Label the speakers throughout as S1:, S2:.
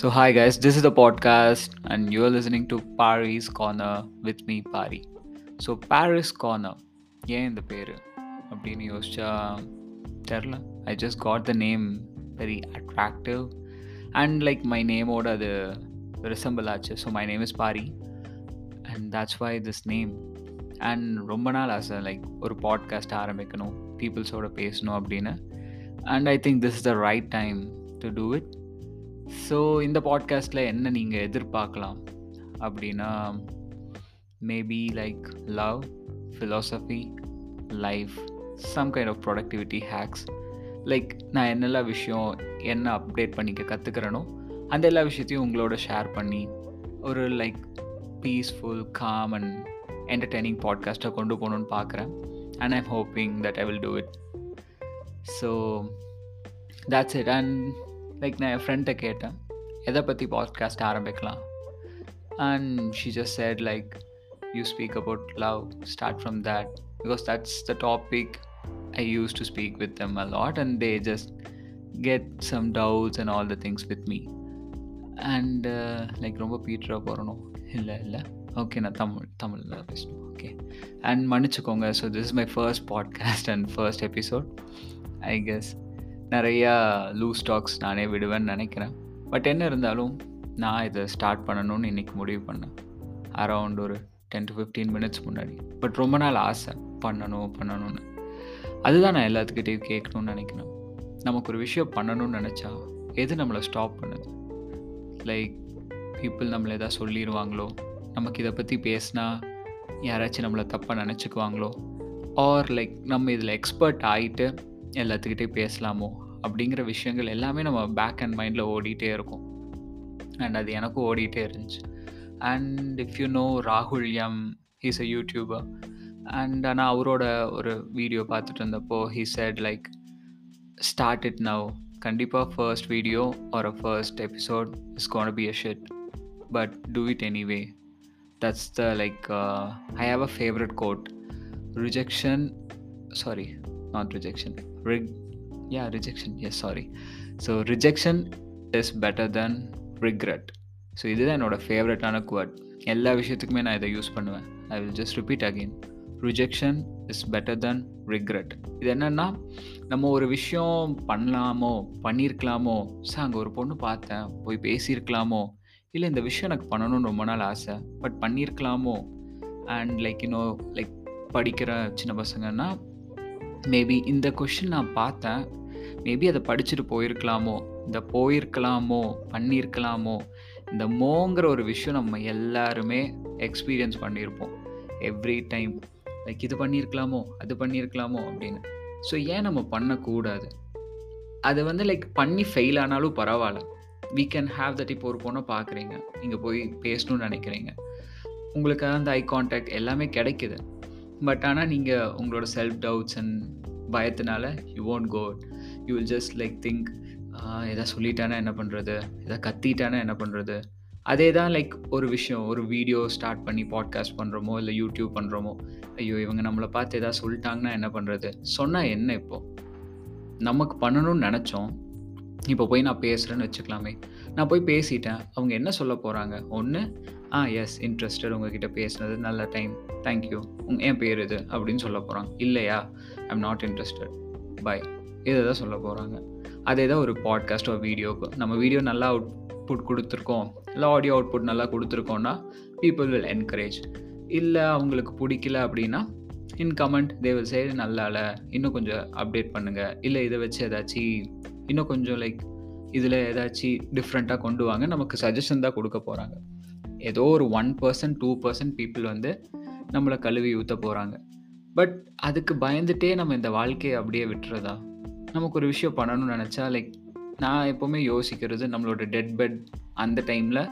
S1: So, hi guys, this is the podcast, and you're listening to Pari's Corner with me, Pari. So Paris corner ஏன் இந்த பேர் அப்படின்னு யோசிச்சா தெரில I just got the name very attractive and like my நேமோட அது resemble ஆச்சு so my name is Pari and that's why this name and ரொம்ப நாள் ஆசை லைக் ஒரு பாட்காஸ்ட் ஆரம்பிக்கணும் பீப்புள்ஸோட பேசணும் அப்படின்னு and I think this is the right time to do it so இந்த பாட்காஸ்ட்டில் என்ன நீங்கள் எதிர்பார்க்கலாம்? அப்படின்னா maybe like love philosophy life some kind of productivity hacks like நான் என்னெல்லாம் விஷயம் என்ன அப்டேட் பண்ணிக்க கற்றுக்கிறேனோ அந்த எல்லா விஷயத்தையும் உங்களோட ஷேர் பண்ணி ஒரு like peaceful calm and entertaining பாட்காஸ்ட்டை கொண்டு போகணுன்னு பார்க்குறேன். And I'm hoping that I will do it so that's it and like நான் என் ஃப்ரெண்ட்டை கேட்டேன் எதை பற்றி பாட்காஸ்ட் ஆரம்பிக்கலாம் and she just said like you speak about love start from that because that's the topic i used to speak with them a lot and they just get some doubts and all the things with me and uh, like ரொம்ப பீட்டராக போகிறணும் இல்லை இல்லை okay நான் தமிழ் தமிழில் பேசணும் okay and மன்னிச்சுக்கோங்க so this is my first podcast and first episode I guess நிறையா loose talks நானே விடுவேன்னு நினைக்கிறேன். பட் என்ன இருந்தாலும் நான் இதை ஸ்டார்ட் பண்ணணும்னு இன்றைக்கி முடிவு பண்ணேன். அரவுண்ட் ஒரு டென் டு ஃபிஃப்டீன் மினிட்ஸ் முன்னாடி. பட் ரொம்ப நாள் ஆசை. பண்ணணும் பண்ணணும்னு. அதுதான் நான் எல்லாத்துக்கிட்டையும் கேட்கணும்னு நினைக்கிறேன். நமக்கு ஒரு விஷயம் பண்ணணும்னு நினச்சா எது நம்மளை ஸ்டாப் பண்ணுது? லைக் பீப்புள் நம்மளை எதாவது சொல்லிடுவாங்களோ? நமக்கு இதை பற்றி பேசினா யாராச்சும் நம்மளை தப்பாக நினச்சிக்குவாங்களோ? ஆர் லைக் நம்ம இதில் எக்ஸ்பர்ட் ஆகிட்டு எல்லாத்துக்கிட்டே பேசலாமோ அப்படிங்கிற விஷயங்கள் எல்லாமே நம்ம பேக் அண்ட் மைண்டில் ஓடிட்டே இருக்கும். அண்ட் அது எனக்கும் ஓடிட்டே இருந்துச்சு. அண்ட் இஃப் யூ நோ ராகுல் M he's a YouTuber and ஆனால் அவரோட ஒரு வீடியோ பார்த்துட்டு இருந்தப்போ he said like start it now கண்டிப்பாக first video or a first episode is gonna be a shit but do it anyway that's the like I have a favourite quote rejection sorry not rejection rig yeah rejection yes sorry so rejection is better then regret so இதுதான் என்னோடய ஃபேவரட்டான குவர்ட் எல்லா விஷயத்துக்குமே நான் இதை use பண்ணுவேன். I will just repeat again rejection is better then regret இது என்னென்னா நம்ம ஒரு விஷயம் பண்ணலாமோ பண்ணியிருக்கலாமோ சார் அங்கே ஒரு பொண்ணு பார்த்தேன் போய் பேசியிருக்கலாமோ இல்லை இந்த விஷயம் எனக்கு பண்ணணும்னு ரொம்ப நாள் ஆசை பட் பண்ணியிருக்கலாமோ அண்ட் லைக் இன்னும் லைக் படிக்கிற சின்ன பசங்கன்னா மேபி இந்த கொஷின் நான் பார்த்தேன். மேபி அதை படிச்சுட்டு போயிருக்கலாமோ? இந்த போயிருக்கலாமோ? பண்ணியிருக்கலாமோ? இந்த மோங்கிற ஒரு விஷயம் நம்ம எல்லாருமே எக்ஸ்பீரியன்ஸ் பண்ணியிருப்போம். எவ்ரி டைம் லைக் இது பண்ணியிருக்கலாமோ? அது பண்ணியிருக்கலாமோ? அப்படின்னு. ஸோ ஏன் நம்ம பண்ணக்கூடாது? அது வந்து லைக் பண்ணி ஃபெயில் ஆனாலும் பரவாயில்ல. வீ கேன் ஹாவ் தட் இப்போ ஒரு பொண்ணை பார்க்குறீங்க. நீங்கள் போய் பேசணும்னு நினைக்கிறீங்க. உங்களுக்கு அந்த ஐ கான்டாக்ட் எல்லாமே கிடைக்குது. பட் ஆனால் நீங்கள் உங்களோட செல்ஃப் டவுட்ஸ் அண்ட் பயத்தினால you won't go you will just like think எதாவது சொல்லிட்டானா என்ன பண்ணுறது எதா கத்திட்டானா என்ன பண்ணுறது அதே தான் லைக் ஒரு விஷயம் ஒரு வீடியோ ஸ்டார்ட் பண்ணி பாட்காஸ்ட் பண்ணுறோமோ இல்லை யூடியூப் பண்ணுறோமோ ஐயோ இவங்க நம்மளை பார்த்து எதாவது சொல்லிட்டாங்கன்னா என்ன பண்ணுறது சொன்னால் என்ன இப்போது நமக்கு பண்ணணும்னு நினச்சோம் இப்போ போய் நான் பேசுகிறேன்னு வச்சுக்கலாமே. நான் போய் பேசிட்டேன். அவங்க என்ன சொல்ல போகிறாங்க ஒன்று ஆ எஸ் இன்ட்ரெஸ்டட் உங்ககிட்ட பேசுனது நல்ல டைம் தேங்க்யூ உங்க என் பேர் இது அப்படின்னு சொல்ல போகிறாங்க இல்லையா? ஐம் நாட் இன்ட்ரெஸ்டட் பாய் இதை தான் சொல்ல போகிறாங்க அதே தான் ஒரு பாட்காஸ்ட் ஒரு வீடியோக்கு. நம்ம வீடியோ நல்லா அவுட்புட் கொடுத்துருக்கோம். இல்லை ஆடியோ அவுட்புட் நல்லா கொடுத்துருக்கோன்னா பீப்புள் வில் என்கரேஜ் இல்லை அவங்களுக்கு பிடிக்கல அப்படின்னா இன் கமெண்ட் தே வில் சே நல்லால இன்னும் கொஞ்சம் அப்டேட் பண்ணுங்கள் இல்லை இதை வச்சு ஏதாச்சும் இன்னும் கொஞ்சம் லைக் இதில் ஏதாச்சும் டிஃப்ரெண்ட்டாக கொண்டு வாங்க. நமக்கு சஜஷன் தான் கொடுக்க போகிறாங்க ஏதோ ஒரு one percent two percent people வந்து நம்மளை கழுவி ஊற்ற போகிறாங்க பட் அதுக்கு பயந்துட்டே நம்ம இந்த வாழ்க்கையை அப்படியே விட்டுறதா? நமக்கு ஒரு விஷயம் பண்ணணும்னு நினச்சா லைக் நான் எப்போவுமே யோசிக்கிறது நம்மளோட டெட் பெட் அந்த டைமில்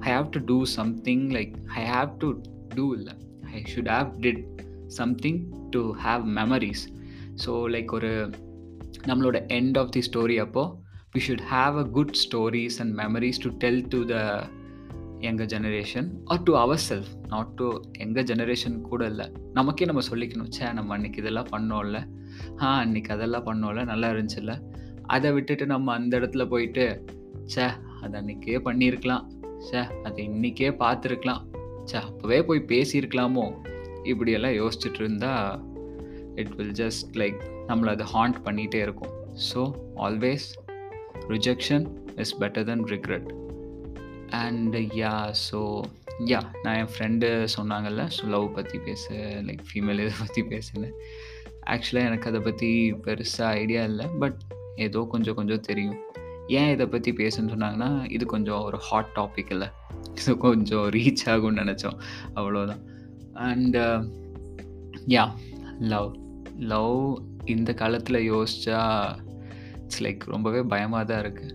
S1: I have to do something like I have to do இல்லை I should have did something to have memories so like ஒரு நம்மளோட எண்ட் ஆஃப் தி ஸ்டோரி அப்போது we should have a good stories and memories to tell to the எங்கள் generation or to our self not to எங்கள் generation கூட இல்லை. நமக்கே நம்ம சொல்லிக்கணும் சே நம்ம அன்றைக்கி இதெல்லாம் பண்ணோம்ல. ஆ அன்றைக்கி அதெல்லாம் பண்ணோம்ல நல்லா இருந்துச்சுல்ல. அதை விட்டுட்டு நம்ம அந்த இடத்துல போயிட்டு சே அது அன்றைக்கே பண்ணியிருக்கலாம். சே அது இன்றைக்கே பார்த்துருக்கலாம். சே அப்போவே போய் பேசியிருக்கலாமோ? இப்படியெல்லாம் யோசிச்சுட்டு இருந்தா இட் வில் ஜஸ்ட் லைக் நம்மளை அது ஹாண்ட் பண்ணிகிட்டே இருக்கும். So always rejection is better then regret and yeah so yeah நான் என் ஃப்ரெண்டு சொன்னாங்கல்ல ஸோ லவ் பற்றி பேச லைக் ஃபீமேல் இதை பற்றி பேசுனேன். ஆக்சுவலாக எனக்கு அதை பற்றி பெருசாக ஐடியா இல்லை பட் ஏதோ கொஞ்சம் கொஞ்சம் தெரியும். ஏன் இதை பற்றி பேசுன்னு சொன்னாங்கன்னா இது கொஞ்சம் ஒரு ஹாட் டாபிக் இல்லை. ஸோ கொஞ்சம் ரீச் ஆகும்னு நினச்சோம் அவ்வளோதான் and yeah uh, love love இந்த காலத்தில் யோசிச்சா இட்ஸ் லைக் ரொம்பவே பயமாக தான் இருக்குது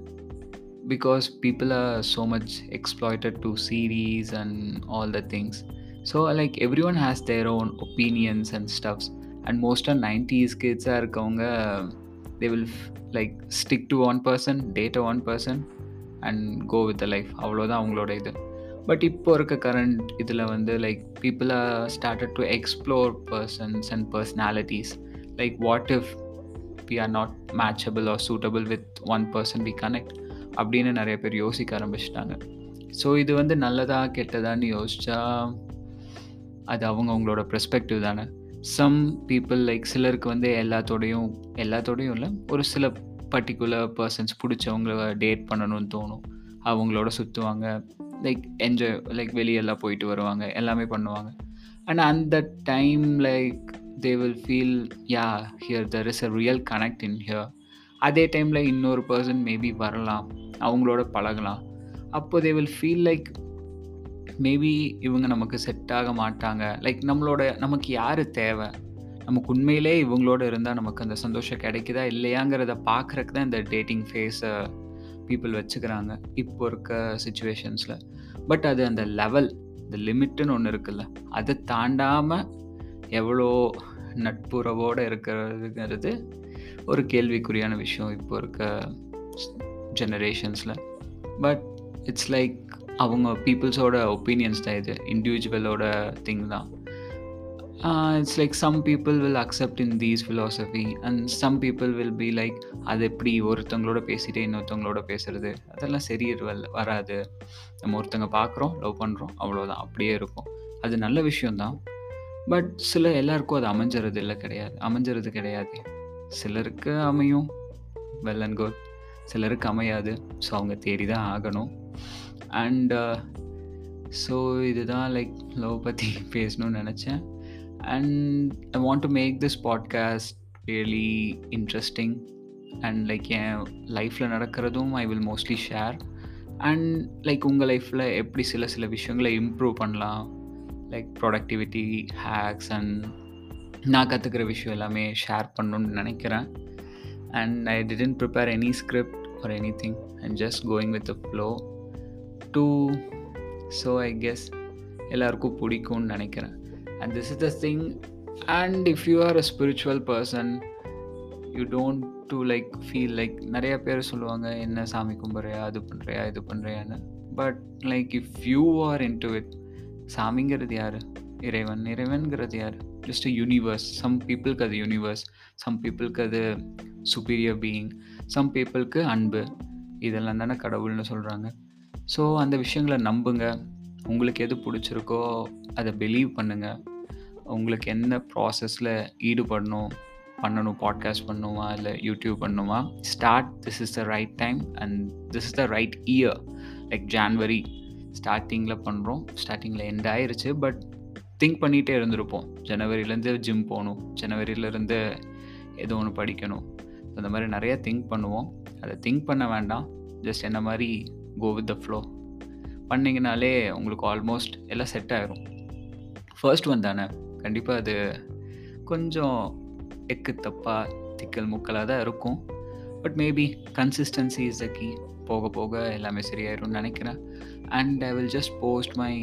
S1: because people are so much exploited to series and all the things so like every one has their own opinions and stuffs and மோஸ்ட்டாக நைன்டிஸ் கிட்ஸாக இருக்கவங்க they will like stick to one person date a one person and go with the life அவ்வளோதான் அவங்களோட இது. But இப்போ இருக்க current இதில் வந்து like people are started to explore persons and personalities like what if we are not matchable or suitable with one person we connect அப்படின்னு நிறைய பேர் யோசிக்க ஆரம்பிச்சிட்டாங்க. ஸோ இது வந்து நல்லதா கெட்டதான்னு யோசிச்சா அது அவங்க அவங்களோட பெர்ஸ்பெக்டிவ் தானே. சம் பீப்புள் லைக் சிலருக்கு வந்து எல்லாத்தோடையும் எல்லாத்தோடையும் இல்லை ஒரு சில பர்டிகுலர் பர்சன்ஸ் பிடிச்சவங்கள டேட் பண்ணணும்னு தோணும். அவங்களோட சுற்றுவாங்க லைக் என்ஜாய் லைக் வெளியெல்லாம் போயிட்டு வருவாங்க. எல்லாமே பண்ணுவாங்க. அண்ட் அந்த time like they will feel yeah here there is a real connect in here அதே டைமில் இன்னொரு பர்சன் மேபி வரலாம் அவங்களோட பழகலாம். அப்போ they will feel like maybe இவங்க நமக்கு செட் ஆக மாட்டாங்க. லைக் நம்மளோட நமக்கு யார் தேவை? நமக்கு உண்மையிலே இவங்களோட இருந்தால் நமக்கு அந்த சந்தோஷம் கிடைக்குதா இல்லையாங்கிறத பார்க்குறக்கு தான் இந்த டேட்டிங் ஃபேஸை பீப்புள் வச்சுக்கிறாங்க இப்போ இருக்க சுச்சுவேஷன்ஸில் பட் அது அந்த லெவல் இந்த லிமிட்டுன்னு ஒன்று இருக்குல்ல. அதை தாண்டாமல் எவ்வளோ நட்புறவோடு இருக்கிறதுங்கிறது ஒரு கேள்விக்குறியான விஷயம் இப்போ இருக்க ஜெனரேஷன்ஸில் பட் இட்ஸ் லைக் அவங்க பீப்புள்ஸோட ஒப்பீனியன்ஸ் தான் இது. இண்டிவிஜுவலோட திங் தான். It's like some people will accept in these philosophy and some people will be like அது எப்படி ஒருத்தவங்களோட பேசிட்டு இன்னொருத்தவங்களோட பேசுறது? அதெல்லாம் சரி வராது. நம்ம ஒருத்தவங்க பார்க்குறோம் லவ் பண்ணுறோம் அவ்வளோதான் அப்படியே இருக்கும். அது நல்ல விஷயம்தான். பட் சில எல்லாருக்கும் அது அமைஞ்சறது இல்லை கிடையாது. அமைஞ்சறது கிடையாது. சிலருக்கு அமையும். வெல் அண்ட் குட் சிலருக்கு அமையாது. ஸோ அவங்க தேடி தான் ஆகணும் அண்ட் ஸோ uh, இதுதான் லைக் லவ் பற்றி பேசணும்னு நினச்சேன். And I want to make this podcast really interesting and like என் லைஃப்பில் நடக்கிறதும் I will mostly share and like உங்கள் லைஃப்பில் எப்படி சில சில விஷயங்களை இம்ப்ரூவ் பண்ணலாம்? லைக் ப்ரொடக்டிவிட்டி ஹேக்ஸ் அண்ட் நான் கற்றுக்கிற விஷயம் எல்லாமே ஷேர் பண்ணணுன்னு நினைக்கிறேன். And I didn't prepare any script or any thing and just going with flow too so I guess எல்லாருக்கும் பிடிக்கும்னு நினைக்கிறேன். And this is the thing and if you are a spiritual person you don't to like feel like நிறைய பேர் சொல்லுவாங்க என்ன சாமி கும்பிட்றியா? அது பண்ணுறியா இது பண்ணுறியான்னு but like if you are into it சாமிங்கிறது யார்? இறைவன். இறைவன்கிறது யார்? ஜஸ்ட் யூனிவர்ஸ் சம் பீப்புளுக்கு அது யூனிவர்ஸ் சம் பீப்புளுக்கு அது சுப்பீரியர் பீயிங் சம் பீப்புளுக்கு அன்பு. இதெல்லாம் தானே கடவுள்னு சொல்கிறாங்க ஸோ அந்த விஷயங்களை நம்புங்க. உங்களுக்கு எது பிடிச்சிருக்கோ அதை பிலீவ் பண்ணுங்கள் உங்களுக்கு என்ன ப்ராசஸில் ஈடுபடணும் பண்ணணும் பாட்காஸ்ட் பண்ணுமா இல்லை யூடியூப் பண்ணுமா start this is the right time and this is the right year like January ஸ்டார்டிங்கில் பண்ணுறோம் ஸ்டார்டிங்கில் எண்ட் ஆயிருச்சு. பட் திங்க் பண்ணிகிட்டே இருந்திருப்போம். ஜனவரியிலேருந்து ஜிம் போகணும். ஜனவரியிலேருந்து ஏதோ ஒன்று படிக்கணும். அந்த மாதிரி நிறையா திங்க் பண்ணுவோம். அதை திங்க் பண்ண வேண்டாம். ஜஸ்ட் என்ன மாதிரி கோ வித் த ஃப்ளோ பண்ணிங்கனாலே உங்களுக்கு ஆல்மோஸ்ட் எல்லாம் செட் ஆகிரும் ஃபர்ஸ்ட் ஒன் தானே? கண்டிப்பாக அது கொஞ்சம் எக்கு தப்பாக திக்கல் முக்கலாக தான் இருக்கும். But maybe consistency is the key போக போக எல்லாமே சரியாயிரும்னு நினைக்கிறேன். And I will just post my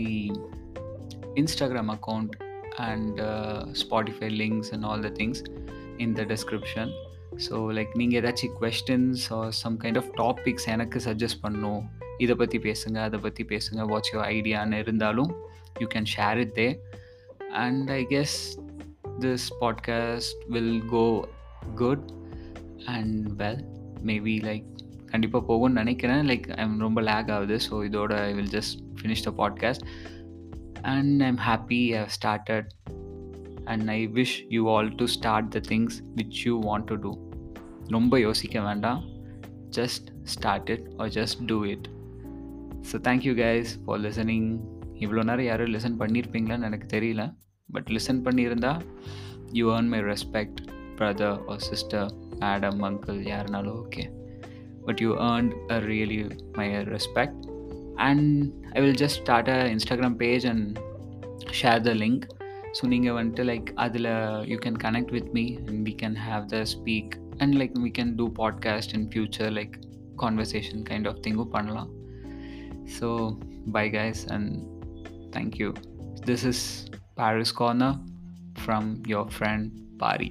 S1: Instagram account and Spotify links and all the things in the description so like நீங்கள் ஏதாச்சும் questions or some kind of topics எனக்கு suggest பண்ணும் இதை பற்றி பேசுங்க அதை பற்றி பேசுங்க வாட்ஸ் யோர் ஐடியான்னு இருந்தாலும் you can share it there and I guess this podcast will go good and well maybe like கண்டிப்பாக போகும்னு நினைக்கிறேன். லைக் ஐம் ரொம்ப லேக் ஆகுது. ஸோ இதோட I will just finish the podcast and I'm happy I started and I wish you all to start the things which you want to do ரொம்ப யோசிக்க வேண்டாம். Just start it or just do it so thank you guys for listening இவ்வளோ நேரம் யாரும் listen பண்ணியிருப்பீங்களான்னு எனக்கு தெரியல. But listen பண்ணியிருந்தா you earn my respect brother or sister madam uncle யாருனாலும் okay but you earned a really my respect and I will just start a Instagram page and share the link so நீங்கள் வந்துட்டு like அதில் you can connect with me and we can have the speak and like we can do podcast in future like conversation kind of திங்கும் பண்ணலாம். So bye guys and thank you this is Paris Corner from your friend Pari.